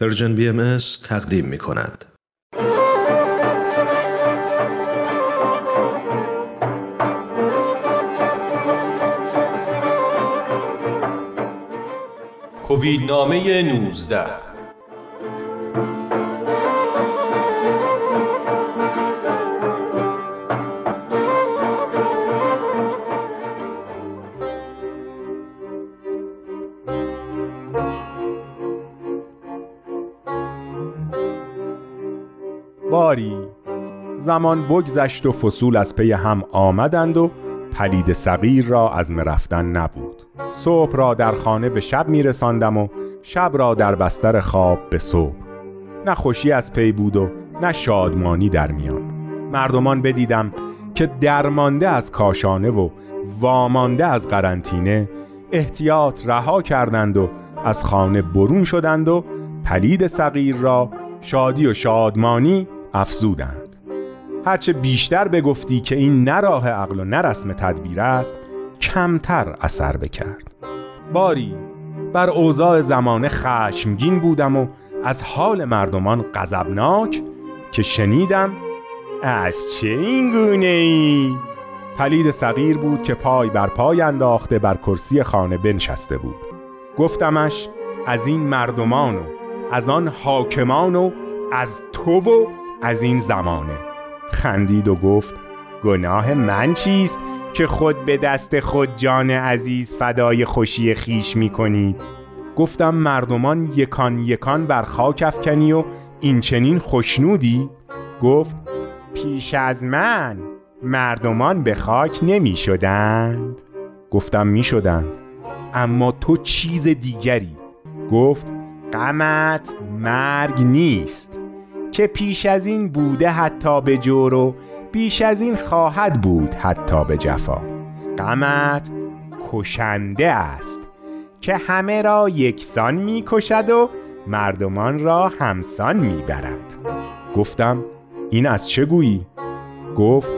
پرژن بی ام تقدیم می کند. کووید نامه 19 باری. زمان بگذشت و فصول از پی هم آمدند و پلید صغیر را از رفتن نبود. صبح را در خانه به شب می رساندم و شب را در بستر خواب به صبح. نه خوشی از پی بود و نه شادمانی در میان. مردمان بدیدم که درمانده از کاشانه و وامانده از قرنطینه احتیاط رها کردند و از خانه برون شدند و پلید صغیر را شادی و شادمانی افزودند. هرچه بیشتر بگفتی که این نه راه عقل و نه رسم تدبیر است کمتر اثر بکرد. باری بر اوضاع زمانه خشمگین بودم و از حال مردمان غضبناک که شنیدم از چه این گونه ای؟ پلید صغیر بود که پای بر پای انداخته بر کرسی خانه بنشسته بود. گفتمش از این مردمان و از آن حاکمان و از تو و از این زمانه. خندید و گفت گناه من چیست که خود به دست خود جان عزیز فدای خوشی خیش می کنید گفتم مردمان یکان یکان بر خاک افکنی و این چنین خوشنودی؟ گفت پیش از من مردمان به خاک نمی شدند گفتم می شدند اما تو چیز دیگری؟ گفت غمت مرگ نیست. که پیش از این بوده حتی به جور و بیش از این خواهد بود حتی به جفا غمت کشنده است که همه را یکسان می کشد و مردمان را همسان می برد گفتم این از چه گویی؟ گفت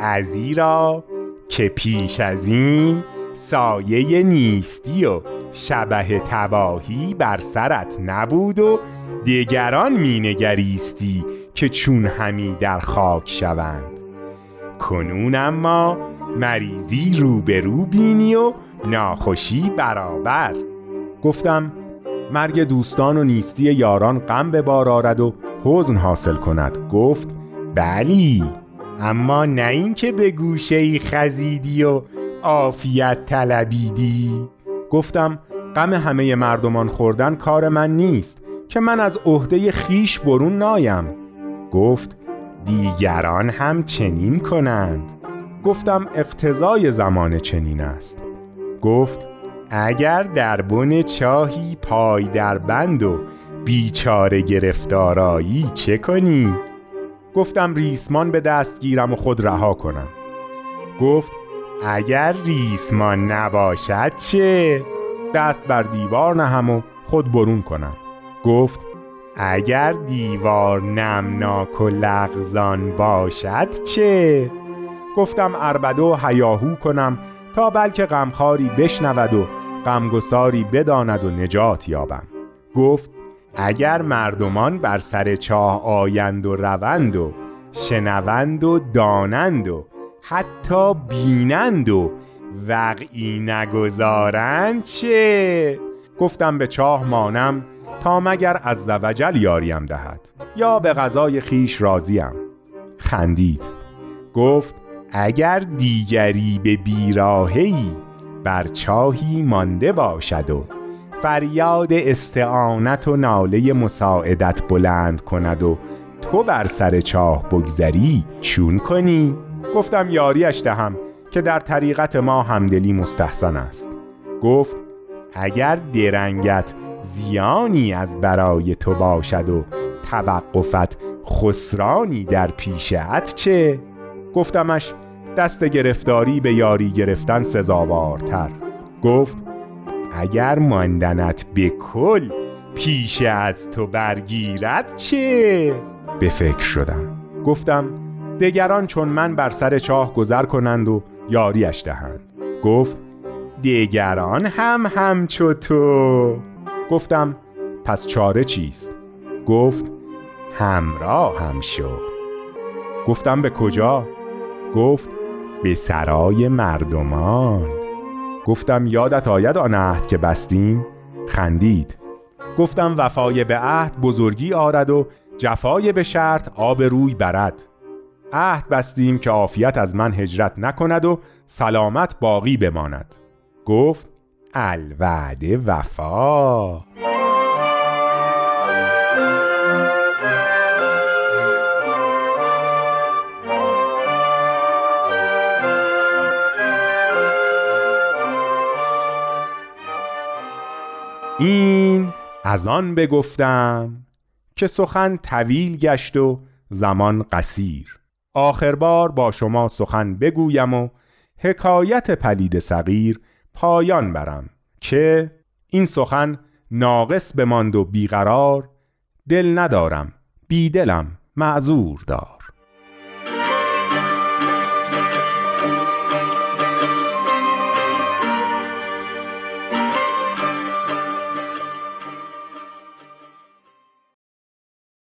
ازیرا که پیش از این سایه نیستی و شبه تباهی بر سرت نبود و دیگران مینگریستی که چون همی در خاک شوند. کنون اما مریضی روبرو بینی و ناخوشی برابر. گفتم مرگ دوستان و نیستی یاران غم به بار آرد و حزن حاصل کند. گفت بلی اما نه اینکه به گوشه ای خزیدی و عافیت طلبیدی. گفتم غم همه مردمان خوردن کار من نیست. که من از عهده خیش برون نایم. گفت دیگران هم چنین کنند. گفتم اقتضای زمان چنین است. گفت اگر در بن چاهی پای در بند و بیچاره گرفتارایی چه کنی؟ گفتم ریسمان به دست گیرم و خود رها کنم. گفت اگر ریسمان نباشد چه؟ دست بر دیوار نهم و خود برون کنم. گفت اگر دیوار نمناک و لغزان باشد چه؟ گفتم اربده و هیاهو کنم تا بلکه غمخواری بشنود و غمگساری بداند و نجات یابم گفت اگر مردمان بر سر چاه آیند و روند و شنوند و دانند و حتی بینند و وقعی نگذارند چه؟ گفتم به چاه مانم تا مگر از زوجل یاریم دهد. یا به غذای خیش راضیم خندید. گفت اگر دیگری به بیراهی بر چاهی مانده باشد و فریاد استعانت و ناله مساعدت بلند کند و تو بر سر چاه بگذری چون کنی؟ گفتم یاریش دهم که در طریقت ما همدلی مستحسن است. گفت اگر درنگت زیانی از برای تو باشد و توقفت خسرانی در پیشت چه؟ گفتمش دست گرفتاری به یاری گرفتن سزاوارتر گفت اگر ماندنت به کل پیش از تو برگیرد چه؟ به فکر شدم گفتم دگران چون من بر سر چاه گذر کنند و یاریش دهند گفت دیگران هم همچو تو گفتم پس چاره چیست؟ گفت همراه هم شو. گفتم به کجا؟ گفت به سرای مردمان. گفتم یادت آید آن عهد که بستیم؟ خندید. گفتم وفای به عهد بزرگی آرد و جفای به شرط آب روی برد. عهد بستیم که عافیت از من هجرت نکند و سلامت باقی بماند. گفت الوعده وفا. این از آن بگفتم که سخن طویل گشت و زمان قصیر. آخر بار با شما سخن بگویم و حکایت پلید صغیر پایان برم که این سخن ناقص بماند و بیقرار دل ندارم بیدلم معذور دار.